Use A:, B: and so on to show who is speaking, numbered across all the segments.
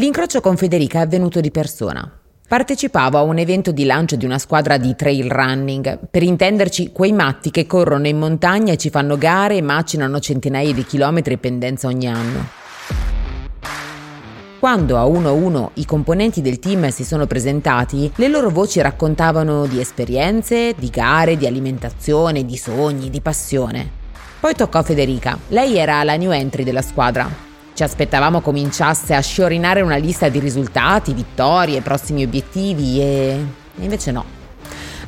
A: L'incrocio con Federica è avvenuto di persona. Partecipavo a un evento di lancio di una squadra di trail running, per intenderci quei matti che corrono in montagna e ci fanno gare e macinano centinaia di chilometri pendenza ogni anno. Quando a uno a uno i componenti del team si sono presentati, le loro voci raccontavano di esperienze, di gare, di alimentazione, di sogni, di passione. Poi toccò a Federica. Lei era la new entry della squadra, ci aspettavamo cominciasse a sciorinare una lista di risultati, vittorie, prossimi obiettivi e... invece no.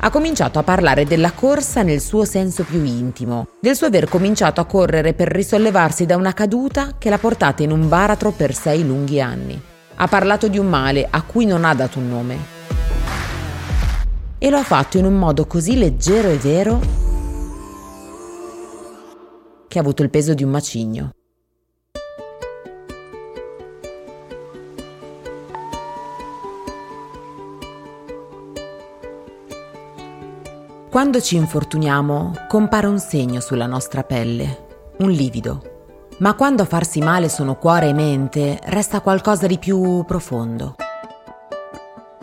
A: Ha cominciato a parlare della corsa nel suo senso più intimo, del suo aver cominciato a correre per risollevarsi da una caduta che l'ha portata in un baratro per sei lunghi anni. Ha parlato di un male a cui non ha dato un nome. E lo ha fatto in un modo così leggero e vero che ha avuto il peso di un macigno. Quando ci infortuniamo compare un segno sulla nostra pelle, un livido. Ma quando a farsi male sono cuore e mente, resta qualcosa di più profondo.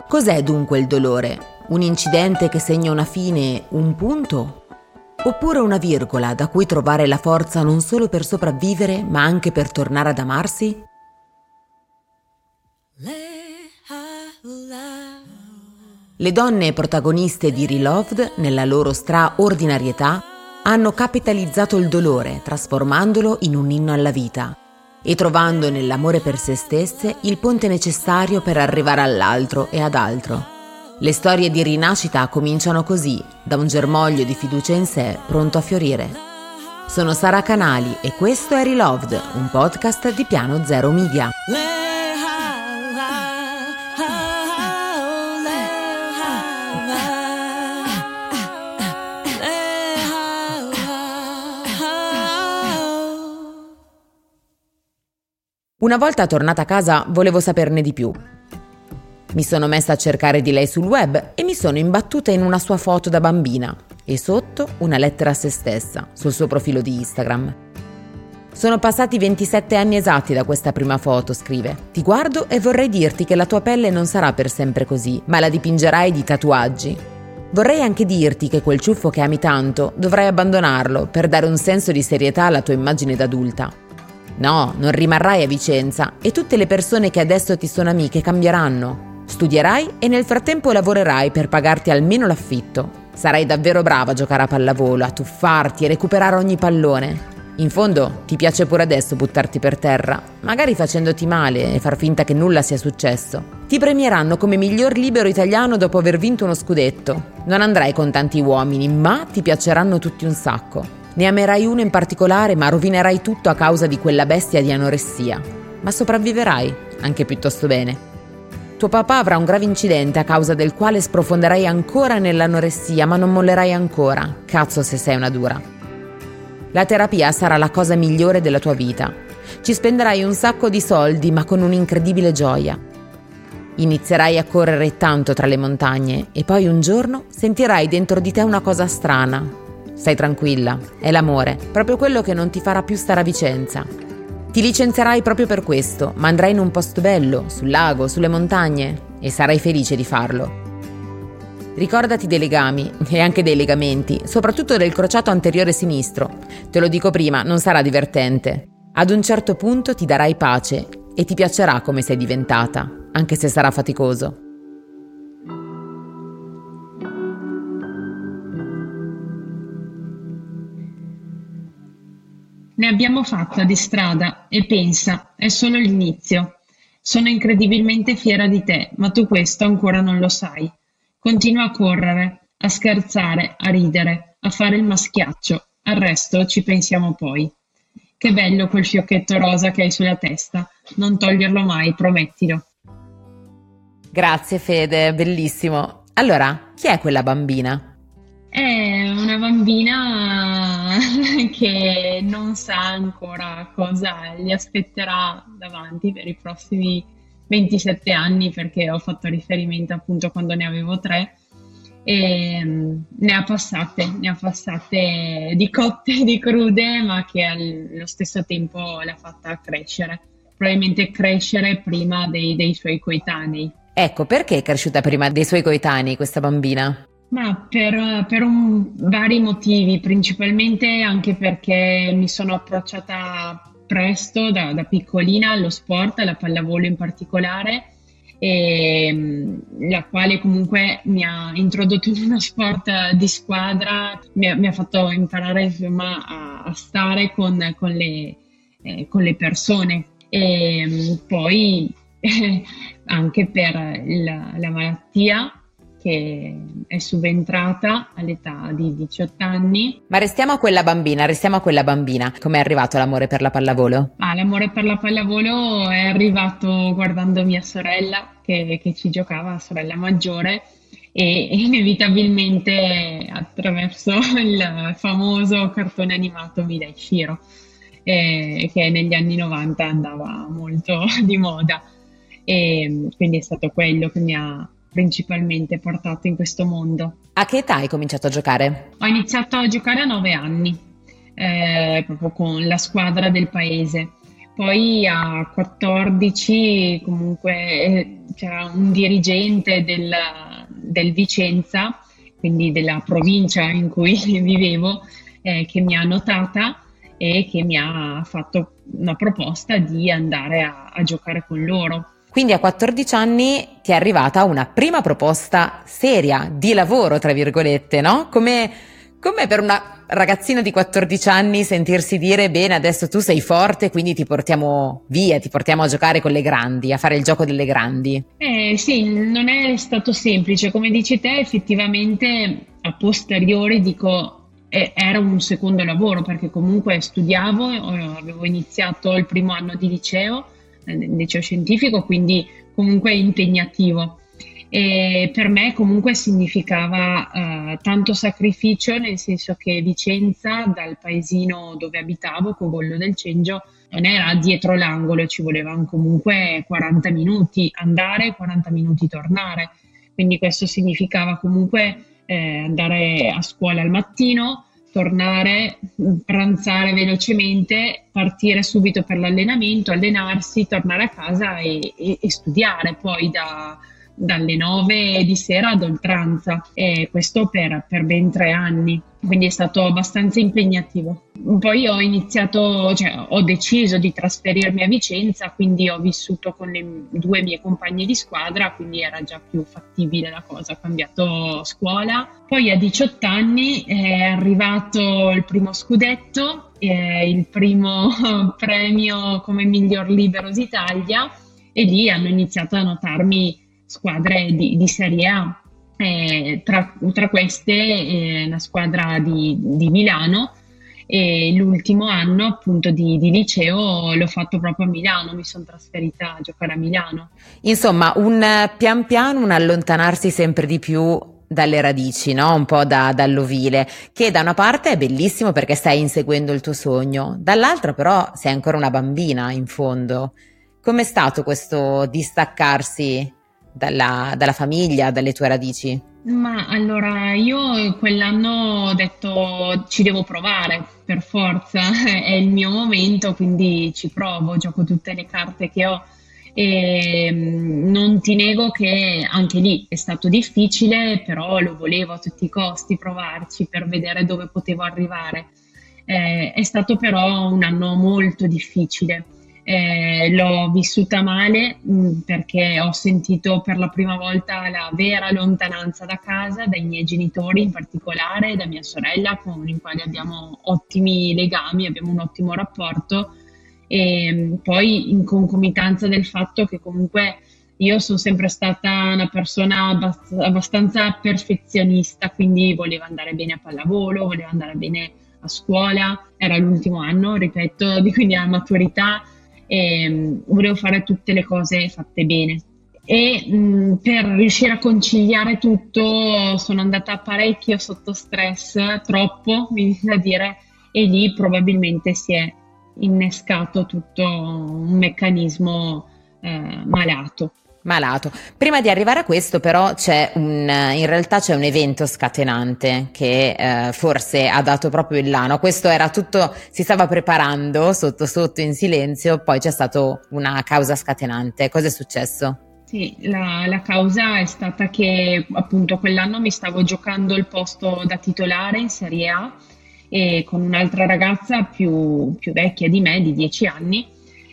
A: Cos'è dunque il dolore? Un incidente che segna una fine, un punto? Oppure una virgola da cui trovare la forza non solo per sopravvivere, ma anche per tornare ad amarsi? Le donne protagoniste di Reloved, nella loro straordinarietà, hanno capitalizzato il dolore, trasformandolo in un inno alla vita e trovando nell'amore per se stesse il ponte necessario per arrivare all'altro e ad altro. Le storie di rinascita cominciano così, da un germoglio di fiducia in sé pronto a fiorire. Sono Sara Canali e questo è Reloved, un podcast di Piano Zero Media. Una volta tornata a casa volevo saperne di più. Mi sono messa a cercare di lei sul web e mi sono imbattuta in una sua foto da bambina e sotto una lettera a se stessa sul suo profilo di Instagram. Sono passati 27 anni esatti da questa prima foto, scrive. Ti guardo e vorrei dirti che la tua pelle non sarà per sempre così, ma la dipingerai di tatuaggi. Vorrei anche dirti che quel ciuffo che ami tanto dovrai abbandonarlo per dare un senso di serietà alla tua immagine d'adulta. No, non rimarrai a Vicenza e tutte le persone che adesso ti sono amiche cambieranno. Studierai e nel frattempo lavorerai per pagarti almeno l'affitto. Sarai davvero brava a giocare a pallavolo, a tuffarti e recuperare ogni pallone. In fondo ti piace pure adesso buttarti per terra, magari facendoti male e far finta che nulla sia successo. Ti premieranno come miglior libero italiano dopo aver vinto uno scudetto. Non andrai con tanti uomini, ma ti piaceranno tutti un sacco. Ne amerai uno in particolare, ma rovinerai tutto a causa di quella bestia di anoressia. Ma sopravviverai, anche piuttosto bene. Tuo papà avrà un grave incidente a causa del quale sprofonderai ancora nell'anoressia, ma non mollerai ancora. Cazzo se sei una dura. La terapia sarà la cosa migliore della tua vita. Ci spenderai un sacco di soldi, ma con un'incredibile gioia. Inizierai a correre tanto tra le montagne e poi un giorno sentirai dentro di te una cosa strana, Stai tranquilla, è l'amore, proprio quello che non ti farà più stare a Vicenza. Ti licenzierai proprio per questo, ma andrai in un posto bello, sul lago, sulle montagne, e sarai felice di farlo. Ricordati dei legami e anche dei legamenti, soprattutto del crociato anteriore sinistro. Te lo dico prima, non sarà divertente. Ad un certo punto ti darai pace e ti piacerà come sei diventata, anche se sarà faticoso.
B: Ne abbiamo fatta di strada e pensa, è solo l'inizio. Sono incredibilmente fiera di te, ma tu questo ancora non lo sai. Continua a correre, a scherzare, a ridere, a fare il maschiaccio. Al resto ci pensiamo poi. Che bello quel fiocchetto rosa che hai sulla testa. Non toglierlo mai, promettilo.
A: Grazie Fede, bellissimo. Allora, chi è quella bambina?
B: È una bambina che non sa ancora cosa gli aspetterà davanti per i prossimi 27 anni perché ho fatto riferimento appunto quando ne avevo tre e mm, ne ha passate, ne ha passate di cotte di crude ma che allo stesso tempo l'ha fatta crescere probabilmente crescere prima dei, dei suoi coetanei.
A: Ecco, perché è cresciuta prima dei suoi coetanei questa bambina?
B: Ma per, per un, vari motivi, principalmente anche perché mi sono approcciata presto da, da piccolina allo sport, alla pallavolo in particolare, e, mm, la quale comunque mi ha introdotto in uno sport di squadra, mi ha, mi ha fatto imparare insomma, a, a stare con, con, le, eh, con, le, persone. E mm, poi anche per la, la malattia che è subentrata all'età di 18 anni.
A: Ma restiamo a quella bambina, restiamo a quella bambina. Com'è arrivato l'amore per la pallavolo?
B: Ah, l'amore per la pallavolo è arrivato guardando mia sorella che, che ci giocava, sorella maggiore, e inevitabilmente attraverso il famoso cartone animato Midai Shiro, eh, che negli anni 90 andava molto di moda. E quindi è stato quello che mi ha principalmente portato in questo mondo.
A: A che età hai cominciato a giocare?
B: Ho iniziato a giocare a nove anni, eh, proprio con la squadra del paese. Poi a 14 comunque eh, c'era un dirigente del, del, Vicenza, quindi della provincia in cui vivevo, eh, che mi ha notata e che mi ha fatto una proposta di andare a, a giocare con loro.
A: Quindi a 14 anni ti è arrivata una prima proposta seria di lavoro, tra virgolette, no? Come, come per una ragazzina di 14 anni sentirsi dire bene adesso tu sei forte quindi ti portiamo via, ti portiamo a giocare con le grandi, a fare il gioco delle grandi.
B: Eh sì, non è stato semplice, come dici te effettivamente a posteriori dico eh, era un secondo lavoro perché comunque studiavo, avevo iniziato il primo anno di liceo liceo scientifico, quindi comunque impegnativo. E per me comunque significava uh, tanto sacrificio, nel senso che Vicenza, dal paesino dove abitavo, Cogollo del Cengio, non era dietro l'angolo, ci volevano comunque 40 minuti andare, 40 minuti tornare. Quindi questo significava comunque eh, andare a scuola al mattino, tornare, pranzare velocemente, partire subito per l'allenamento, allenarsi, tornare a casa e, e, e studiare poi da, dalle 9 di sera ad oltranza. E questo per, per, ben tre anni, quindi è stato abbastanza impegnativo. Poi ho iniziato, cioè ho deciso di trasferirmi a Vicenza, quindi ho vissuto con le due mie compagne di squadra, quindi era già più fattibile la cosa, ho cambiato scuola. Poi a 18 anni è arrivato il primo scudetto, il primo premio come miglior libero d'Italia e lì hanno iniziato a notarmi squadre di, di Serie A. Eh, tra, tra, queste eh, la squadra di, di, Milano e l'ultimo anno appunto di, di, liceo l'ho fatto proprio a Milano, mi sono trasferita a giocare a Milano.
A: Insomma, un pian piano un allontanarsi sempre di più dalle radici, no? un po' da, dall'ovile, che da una parte è bellissimo perché stai inseguendo il tuo sogno, dall'altra però sei ancora una bambina in fondo. Com'è stato questo distaccarsi dalla, dalla famiglia, dalle tue radici?
B: Ma allora io quell'anno ho detto ci devo provare per forza, è il mio momento, quindi ci provo, gioco tutte le carte che ho e mm, non ti nego che anche lì è stato difficile, però lo volevo a tutti i costi provarci per vedere dove potevo arrivare. Eh, è stato però un anno molto difficile eh, l'ho vissuta male mh, mm, perché ho sentito per la prima volta la vera lontananza da casa, dai miei genitori in particolare, da mia sorella con i quali abbiamo ottimi legami, abbiamo un ottimo rapporto. E mm, poi in concomitanza del fatto che comunque io sono sempre stata una persona abbast- abbastanza perfezionista, quindi volevo andare bene a pallavolo, volevo andare bene a scuola, era l'ultimo anno, ripeto, di quindi la maturità e um, volevo fare tutte le cose fatte bene. E mh, per riuscire a conciliare tutto sono andata parecchio sotto stress, troppo mi viene da dire, e lì probabilmente si è innescato tutto un meccanismo eh, malato.
A: Malato. Prima di arrivare a questo, però, c'è un, in realtà c'è un evento scatenante che eh, forse ha dato proprio il lano. Questo era tutto, si stava preparando sotto sotto in silenzio, poi c'è stata una causa scatenante. Cosa è successo?
B: Sì, la, la, causa è stata che appunto quell'anno mi stavo giocando il posto da titolare in Serie A e con un'altra ragazza più, più vecchia di me, di 10 anni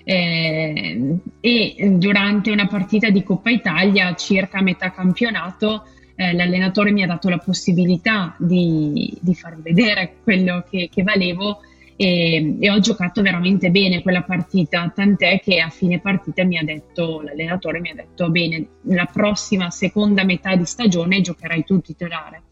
B: eh, e durante una partita di Coppa Italia, circa a metà campionato, eh, l'allenatore mi ha dato la possibilità di, di far vedere quello che, che valevo e, e, ho giocato veramente bene quella partita, tant'è che a fine partita mi ha detto, l'allenatore mi ha detto, bene, la prossima seconda metà di stagione giocherai tu titolare.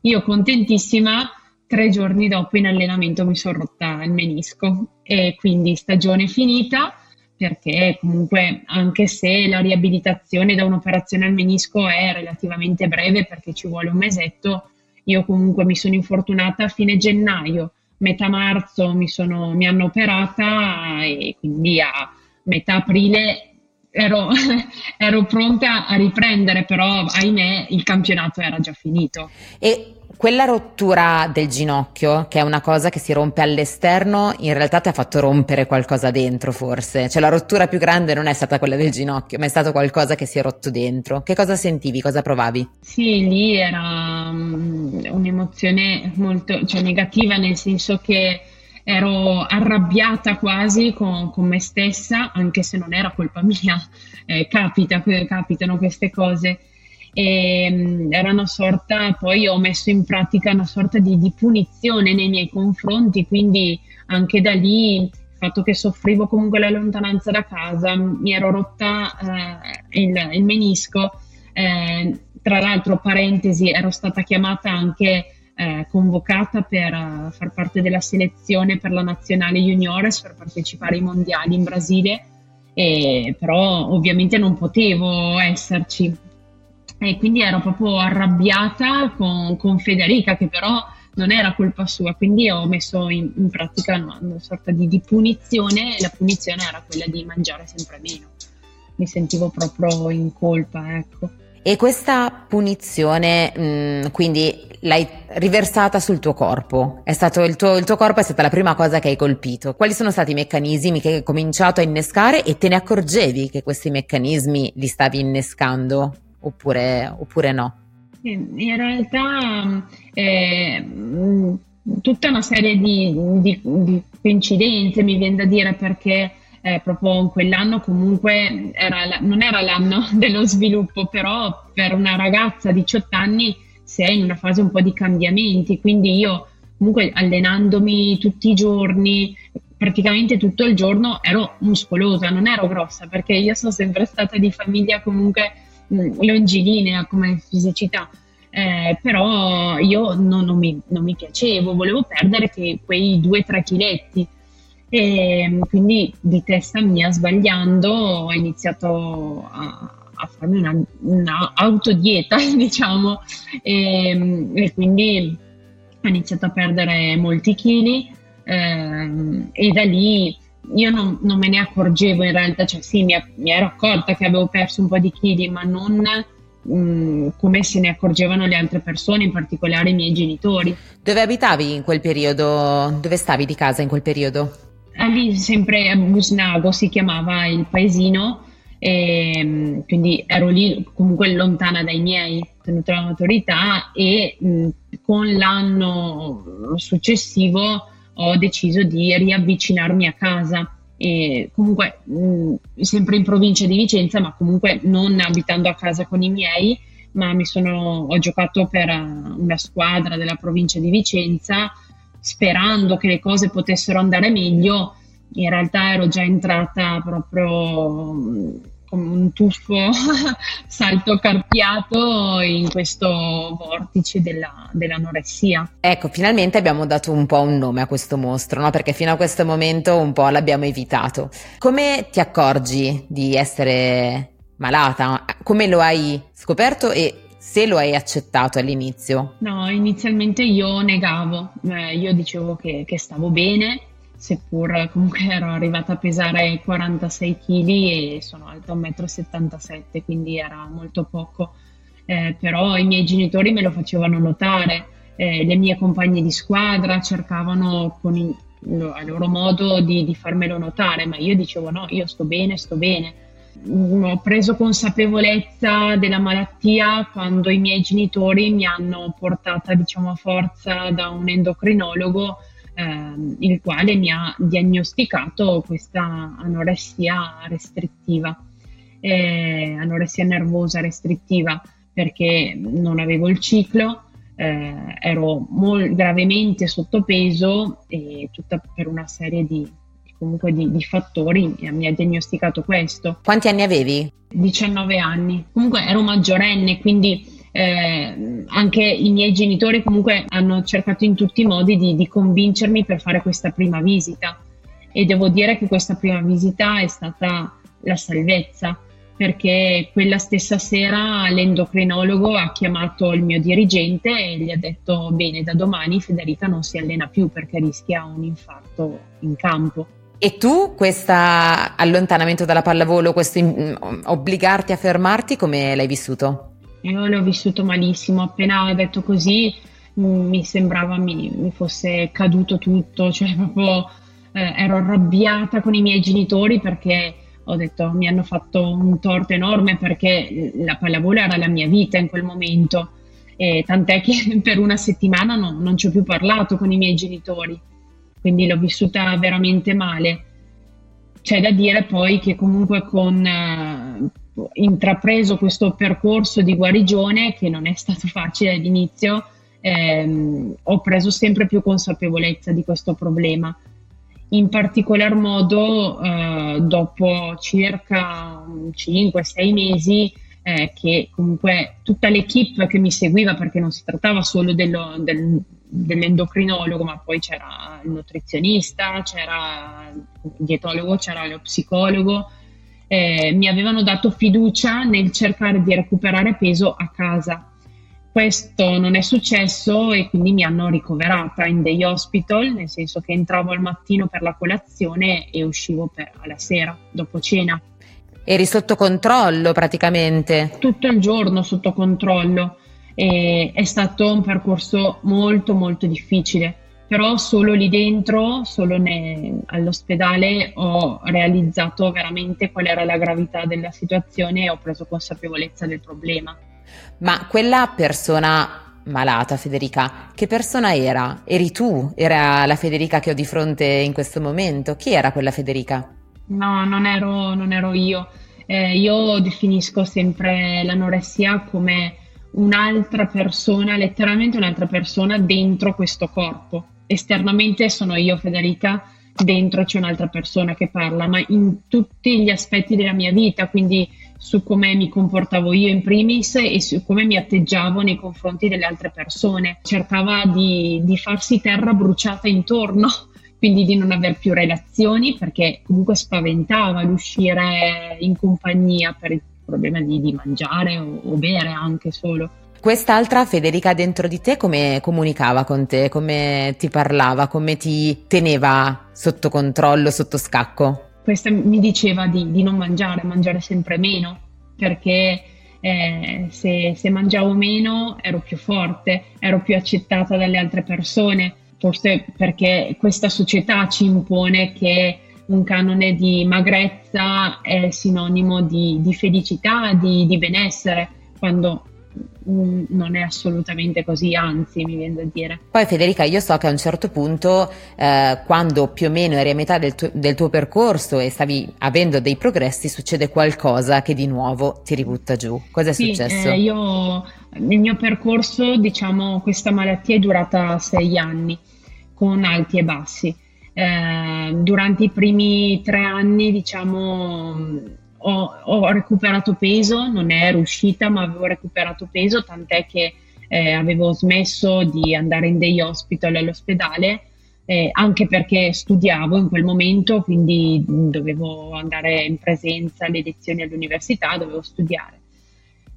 B: Io contentissima tre giorni dopo in allenamento mi sono rotta il menisco e quindi stagione finita perché comunque anche se la riabilitazione da un'operazione al menisco è relativamente breve perché ci vuole un mesetto, io comunque mi sono infortunata a fine gennaio, metà marzo mi, sono, mi hanno operata e quindi a metà aprile ero, ero, pronta a riprendere, però ahimè il campionato era già finito.
A: E quella rottura del ginocchio, che è una cosa che si rompe all'esterno, in realtà ti ha fatto rompere qualcosa dentro, forse. Cioè la rottura più grande non è stata quella del ginocchio, ma è stato qualcosa che si è rotto dentro. Che cosa sentivi? Cosa provavi?
B: Sì, lì era um, un'emozione molto cioè, negativa, nel senso che ero arrabbiata quasi con, con, me stessa, anche se non era colpa mia, eh, capita, capitano queste cose e mm, era una sorta, poi ho messo in pratica una sorta di, di punizione nei miei confronti, quindi anche da lì il fatto che soffrivo comunque la lontananza da casa, mi ero rotta eh, il, il, menisco, eh, tra l'altro parentesi ero stata chiamata anche eh, convocata per uh, far parte della selezione per la nazionale juniores per partecipare ai mondiali in Brasile, e, però ovviamente non potevo esserci e quindi ero proprio arrabbiata con, con Federica che però non era colpa sua, quindi ho messo in, in pratica una, una sorta di, di, punizione e la punizione era quella di mangiare sempre meno. Mi sentivo proprio in colpa, ecco.
A: E questa punizione, mh, mm, quindi l'hai riversata sul tuo corpo? Il tuo, il tuo corpo è stata la prima cosa che hai colpito. Quali sono stati i meccanismi che hai cominciato a innescare e te ne accorgevi che questi meccanismi li stavi innescando? Oppure, oppure no?
B: In realtà eh, tutta una serie di, di, di, coincidenze mi viene da dire perché eh, proprio in quell'anno comunque era, non era l'anno dello sviluppo, però per una ragazza di 18 anni sei in una fase un po' di cambiamenti, quindi io comunque allenandomi tutti i giorni, praticamente tutto il giorno ero muscolosa, non ero grossa perché io sono sempre stata di famiglia comunque Mm, longilinea come fisicità. Eh, però io non, non, mi, non, mi, piacevo, volevo perdere quei 2-3 chiletti. E mm, quindi di testa mia, sbagliando, ho iniziato a, a farmi una, una autodieta, diciamo, e, mm, e, quindi ho iniziato a perdere molti chili eh, e da lì io non, non, me ne accorgevo in realtà, cioè sì, mi, mi, ero accorta che avevo perso un po' di chili, ma non mh, mm, come se ne accorgevano le altre persone, in particolare i miei genitori.
A: Dove abitavi in quel periodo? Dove stavi di casa in quel periodo?
B: Ah, lì sempre a Busnago si chiamava il paesino, e, mm, quindi ero lì comunque lontana dai miei, tenuto la maturità e mh, mm, con l'anno successivo ho deciso di riavvicinarmi a casa. E comunque mh, sempre in provincia di Vicenza, ma comunque non abitando a casa con i miei, ma mi sono, ho giocato per una squadra della provincia di Vicenza sperando che le cose potessero andare meglio. In realtà ero già entrata proprio come un tuffo salto carpiato in questo vortice della, dell'anoressia.
A: Ecco, finalmente abbiamo dato un po' un nome a questo mostro, no? perché fino a questo momento un po' l'abbiamo evitato. Come ti accorgi di essere malata? Come lo hai scoperto e se lo hai accettato all'inizio?
B: No, inizialmente io negavo, eh, io dicevo che, che stavo bene seppur comunque ero arrivata a pesare 46 kg e sono alta 1,77 m, quindi era molto poco. Eh, però i miei genitori me lo facevano notare, eh, le mie compagne di squadra cercavano con il, a loro modo di, di farmelo notare, ma io dicevo no, io sto bene, sto bene. Mm, ho preso consapevolezza della malattia quando i miei genitori mi hanno portata diciamo a forza da un endocrinologo ehm, il quale mi ha diagnosticato questa anoressia restrittiva, eh, anoressia nervosa restrittiva perché non avevo il ciclo, eh, ero mol- gravemente sottopeso e tutta per una serie di, comunque di, di fattori mi ha diagnosticato questo.
A: Quanti anni avevi?
B: 19 anni. Comunque ero maggiorenne, quindi eh, anche i miei genitori comunque hanno cercato in tutti i modi di, di, convincermi per fare questa prima visita e devo dire che questa prima visita è stata la salvezza perché quella stessa sera l'endocrinologo ha chiamato il mio dirigente e gli ha detto bene da domani Federica non si allena più perché rischia un infarto in campo.
A: E tu questo allontanamento dalla pallavolo, questo in, obbligarti a fermarti, come l'hai vissuto?
B: Io l'ho vissuto malissimo, appena ha detto così mm, mi sembrava mi, mi fosse caduto tutto, cioè proprio eh, ero arrabbiata con i miei genitori perché ho detto mi hanno fatto un torto enorme perché la pallavolo era la mia vita in quel momento, e tant'è che per una settimana no, non ci ho più parlato con i miei genitori, quindi l'ho vissuta veramente male. C'è da dire poi che comunque con... Eh, intrapreso questo percorso di guarigione che non è stato facile all'inizio, ehm, ho preso sempre più consapevolezza di questo problema. In particolar modo eh, dopo circa 5-6 mesi eh, che comunque tutta l'equipe che mi seguiva, perché non si trattava solo dello, del, dell'endocrinologo, ma poi c'era il nutrizionista, c'era il dietologo, c'era lo psicologo, eh, mi avevano dato fiducia nel cercare di recuperare peso a casa. Questo non è successo e quindi mi hanno ricoverata in day hospital, nel senso che entravo al mattino per la colazione e uscivo per, alla sera, dopo cena.
A: Eri sotto controllo praticamente?
B: Tutto il giorno sotto controllo. E è stato un percorso molto molto difficile però solo lì dentro, solo ne, all'ospedale, ho realizzato veramente qual era la gravità della situazione e ho preso consapevolezza del problema.
A: Ma quella persona malata, Federica, che persona era? Eri tu? Era la Federica che ho di fronte in questo momento? Chi era quella Federica?
B: No, non ero, non ero io. Eh, io definisco sempre l'anoressia come un'altra persona, letteralmente un'altra persona dentro questo corpo esternamente sono io Federica, dentro c'è un'altra persona che parla, ma in tutti gli aspetti della mia vita, quindi su come mi comportavo io in primis e su come mi atteggiavo nei confronti delle altre persone. Cercava di, di farsi terra bruciata intorno, quindi di non aver più relazioni perché comunque spaventava l'uscire in compagnia per il problema di, di mangiare o, o bere anche solo.
A: Quest'altra Federica dentro di te come comunicava con te, come ti parlava, come ti teneva sotto controllo, sotto scacco?
B: Questa mi diceva di, di non mangiare, mangiare sempre meno, perché eh, se, se mangiavo meno ero più forte, ero più accettata dalle altre persone, forse perché questa società ci impone che un canone di magrezza è sinonimo di, di felicità, di, di benessere, quando non è assolutamente così, anzi mi viene da dire.
A: Poi Federica, io so che a un certo punto, eh, quando più o meno eri a metà del, tu- del tuo percorso e stavi avendo dei progressi, succede qualcosa che di nuovo ti ributta giù. Cosa è
B: sì,
A: successo?
B: Eh, io, il mio percorso, diciamo, questa malattia è durata sei anni, con alti e bassi. Eh, durante i primi tre anni, diciamo ho, ho, recuperato peso, non ero uscita ma avevo recuperato peso, tant'è che eh, avevo smesso di andare in day hospital all'ospedale, eh, anche perché studiavo in quel momento, quindi dovevo andare in presenza alle lezioni all'università, dovevo studiare.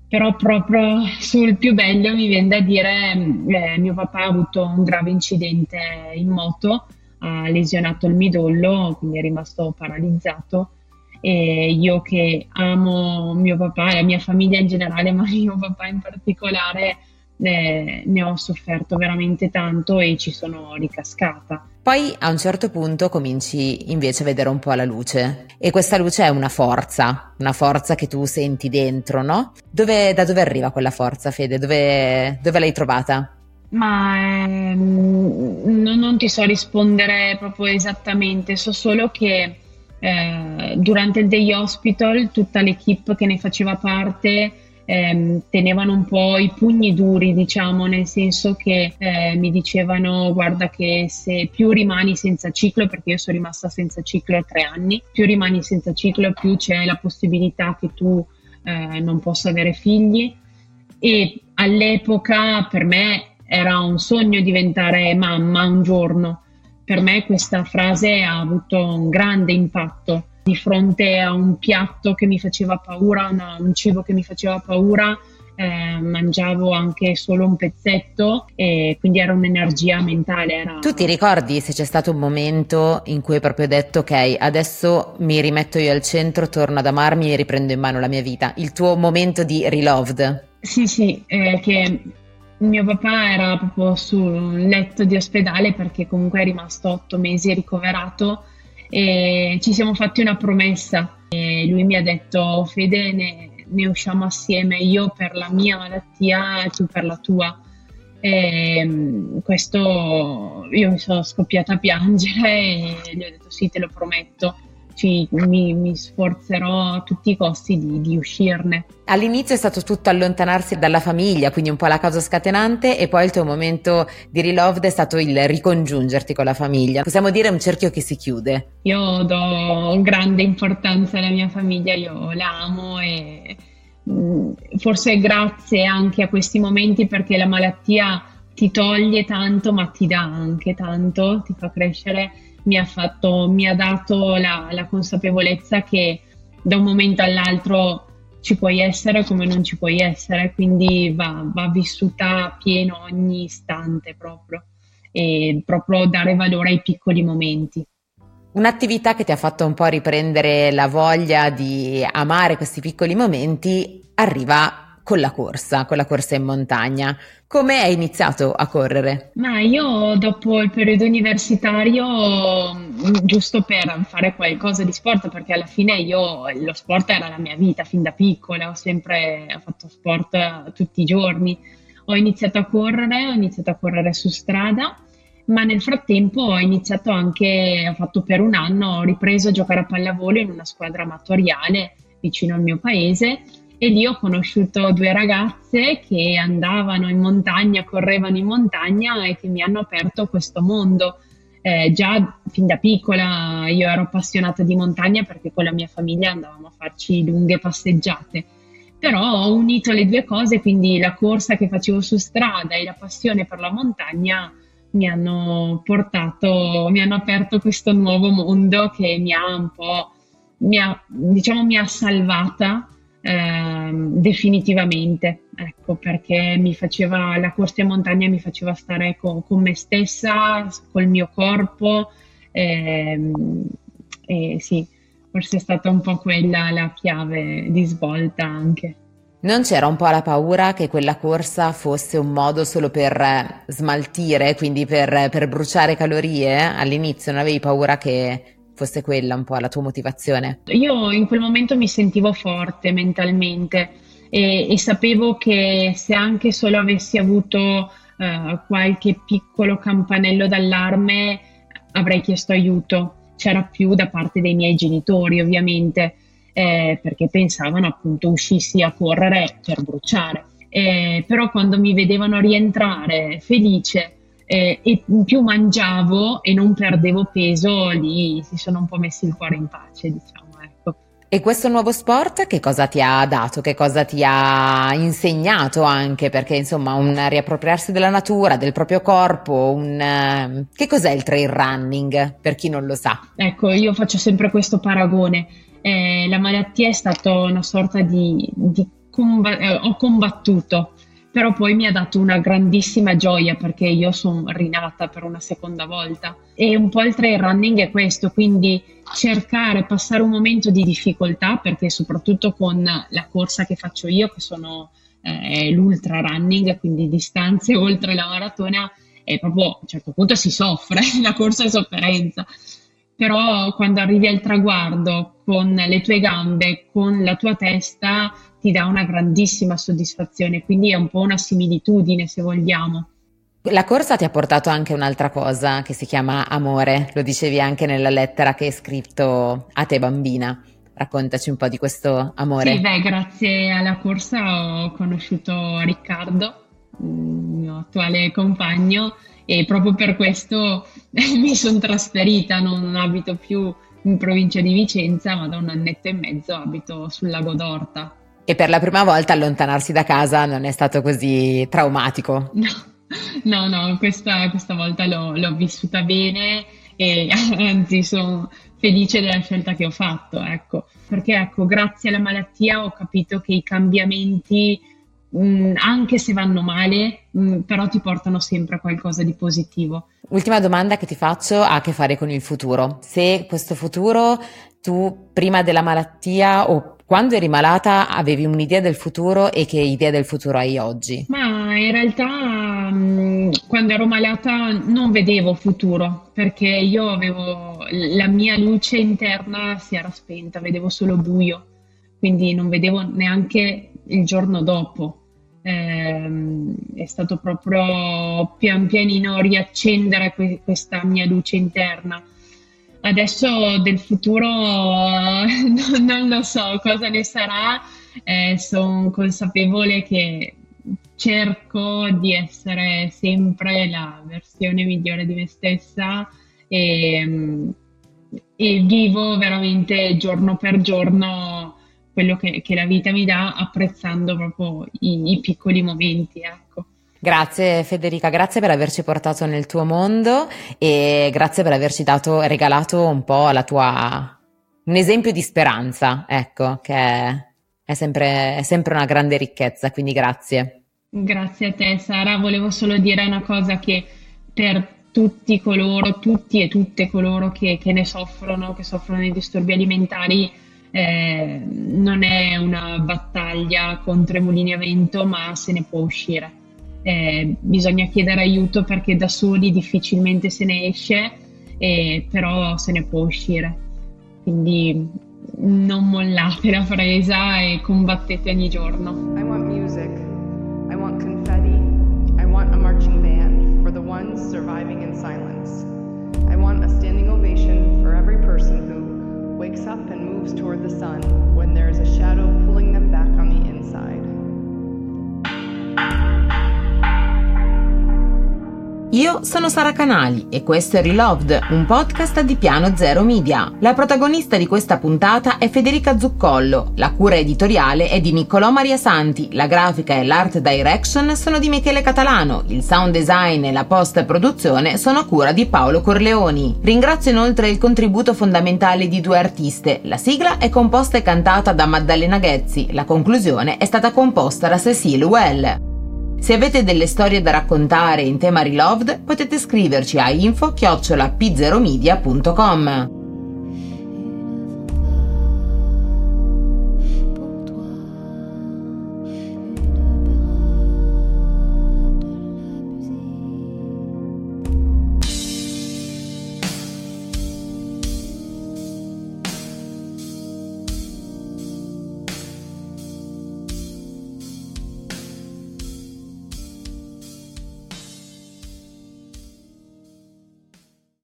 B: Però proprio sul più bello mi viene da dire, eh, mio papà ha avuto un grave incidente in moto, ha lesionato il midollo, quindi è rimasto paralizzato. E io che amo mio papà e la mia famiglia in generale, ma mio papà in particolare, eh, ne ho sofferto veramente tanto e ci sono ricascata.
A: Poi a un certo punto cominci invece a vedere un po' la luce e questa luce è una forza, una forza che tu senti dentro, no? Dove, da dove arriva quella forza, Fede? Dove, dove l'hai trovata?
B: Ma ehm, non, non, ti so rispondere proprio esattamente, so solo che eh, durante il Day Hospital tutta l'equipe che ne faceva parte ehm, tenevano un po' i pugni duri, diciamo, nel senso che eh, mi dicevano guarda che se più rimani senza ciclo, perché io sono rimasta senza ciclo a tre anni, più rimani senza ciclo, più c'è la possibilità che tu eh, non possa avere figli. E all'epoca per me era un sogno diventare mamma un giorno. Per me questa frase ha avuto un grande impatto di fronte a un piatto che mi faceva paura, una, un cibo che mi faceva paura, eh, mangiavo anche solo un pezzetto e quindi era un'energia mentale. Era...
A: Tu ti ricordi se c'è stato un momento in cui hai proprio detto ok, adesso mi rimetto io al centro, torno ad amarmi e riprendo in mano la mia vita, il tuo momento di reloved?
B: Sì, sì, eh, che mio papà era proprio sul letto di ospedale perché comunque è rimasto otto mesi ricoverato e ci siamo fatti una promessa. E lui mi ha detto: Fede, ne, ne usciamo assieme, io per la mia malattia e tu per la tua. E mm, questo io mi sono scoppiata a piangere e gli ho detto: Sì, te lo prometto ci, mi, mi, sforzerò a tutti i costi di, di, uscirne.
A: All'inizio è stato tutto allontanarsi dalla famiglia, quindi un po' la causa scatenante, e poi il tuo momento di reloved è stato il ricongiungerti con la famiglia. Possiamo dire un cerchio che si chiude.
B: Io do grande importanza alla mia famiglia, io la amo e mm, forse grazie anche a questi momenti perché la malattia ti toglie tanto ma ti dà anche tanto, ti fa crescere mi ha, fatto, mi ha dato la, la consapevolezza che da un momento all'altro ci puoi essere come non ci puoi essere, quindi va, va vissuta a pieno ogni istante proprio e proprio dare valore ai piccoli momenti.
A: Un'attività che ti ha fatto un po' riprendere la voglia di amare questi piccoli momenti arriva con la corsa, con la corsa in montagna. Come hai iniziato a correre?
B: Ma io dopo il periodo universitario, mm, giusto per fare qualcosa di sport, perché alla fine io lo sport era la mia vita fin da piccola, ho sempre fatto sport tutti i giorni. Ho iniziato a correre, ho iniziato a correre su strada, ma nel frattempo ho iniziato anche, ho fatto per un anno, ho ripreso a giocare a pallavolo in una squadra amatoriale vicino al mio paese e lì ho conosciuto due ragazze che andavano in montagna, correvano in montagna e che mi hanno aperto questo mondo. Eh, già fin da piccola io ero appassionata di montagna perché con la mia famiglia andavamo a farci lunghe passeggiate. Però ho unito le due cose, quindi la corsa che facevo su strada e la passione per la montagna mi hanno portato, mi hanno aperto questo nuovo mondo che mi ha un po', mi ha, diciamo, mi ha salvata Ehm, definitivamente, ecco, perché mi faceva la corsa in montagna mi faceva stare con, con me stessa, col mio corpo, ehm, e sì, forse è stata un po' quella la chiave di svolta anche.
A: Non c'era un po' la paura che quella corsa fosse un modo solo per smaltire, quindi per, per bruciare calorie? All'inizio non avevi paura che fosse quella un po' la tua motivazione?
B: Io in quel momento mi sentivo forte mentalmente e, e sapevo che se anche solo avessi avuto uh, qualche piccolo campanello d'allarme avrei chiesto aiuto. C'era più da parte dei miei genitori ovviamente eh, perché pensavano appunto uscissi a correre per bruciare. Eh, però quando mi vedevano rientrare felice eh, e più mangiavo e non perdevo peso, lì si sono un po' messi il cuore in pace, diciamo. Ecco.
A: E questo nuovo sport che cosa ti ha dato, che cosa ti ha insegnato anche? Perché insomma un riappropriarsi della natura, del proprio corpo, un... che cos'è il trail running per chi non lo sa?
B: Ecco, io faccio sempre questo paragone. Eh, la malattia è stata una sorta di, di comb- eh, ho combattuto però poi mi ha dato una grandissima gioia perché io sono rinata per una seconda volta. E un po' il trail running è questo, quindi cercare, passare un momento di difficoltà, perché soprattutto con la corsa che faccio io, che sono eh, l'ultra running, quindi distanze oltre la maratona, è proprio a un certo punto si soffre, la corsa è sofferenza. Però quando arrivi al traguardo con le tue gambe, con la tua testa, ti dà una grandissima soddisfazione, quindi è un po' una similitudine se vogliamo.
A: La corsa ti ha portato anche un'altra cosa che si chiama amore, lo dicevi anche nella lettera che hai scritto a te bambina. Raccontaci un po' di questo amore.
B: Sì, beh, grazie alla corsa ho conosciuto Riccardo, il mio attuale compagno, e proprio per questo mi sono trasferita, non abito più in provincia di Vicenza, ma da un annetto e mezzo abito sul lago d'Orta.
A: E per la prima volta allontanarsi da casa non è stato così traumatico?
B: No, no, no questa, questa volta l'ho, l'ho, vissuta bene e anzi sono felice della scelta che ho fatto, ecco. Perché ecco, grazie alla malattia ho capito che i cambiamenti Mm, anche se vanno male, mh, mm, però ti portano sempre a qualcosa di positivo.
A: Ultima domanda che ti faccio ha a che fare con il futuro. Se questo futuro tu prima della malattia o quando eri malata avevi un'idea del futuro e che idea del futuro hai oggi?
B: Ma in realtà mm, quando ero malata non vedevo futuro perché io avevo la mia luce interna si era spenta, vedevo solo buio, quindi non vedevo neanche il giorno dopo eh, è stato proprio pian pianino riaccendere que- questa mia luce interna. Adesso del futuro non, lo so cosa ne sarà, eh, sono consapevole che cerco di essere sempre la versione migliore di me stessa e, e vivo veramente giorno per giorno quello che, che, la vita mi dà, apprezzando proprio i, i piccoli momenti. Ecco.
A: Grazie Federica, grazie per averci portato nel tuo mondo e grazie per averci dato, regalato un po' la tua, un esempio di speranza, ecco, che è, sempre, è sempre una grande ricchezza, quindi grazie.
B: Grazie a te Sara, volevo solo dire una cosa che per tutti coloro, tutti e tutte coloro che, che ne soffrono, che soffrono di disturbi alimentari, eh, non è una battaglia contro i mulini a vento, ma se ne può uscire. Eh, bisogna chiedere aiuto perché da soli difficilmente se ne esce, eh, però se ne può uscire. Quindi non mollate la presa e combattete ogni giorno. I want music, I want confetti, I want a marching band for the ones surviving in silence. I want a standing ovation for every person who wakes up and moves toward the sun when there is a shadow pulling them back on the inside. Io sono Sara Canali e questo è Reloved, un podcast di Piano Zero Media. La protagonista di questa puntata è Federica Zuccollo, la cura editoriale è di Niccolò Maria Santi, la grafica e l'art direction sono di Michele Catalano, il sound design e la post produzione sono a cura di Paolo Corleoni. Ringrazio inoltre il contributo fondamentale di due artiste. La sigla è composta e cantata da Maddalena Ghezzi, la conclusione è stata composta da Cecile Well. Se avete delle storie da raccontare in tema Reloved, potete scriverci a info-p0media.com.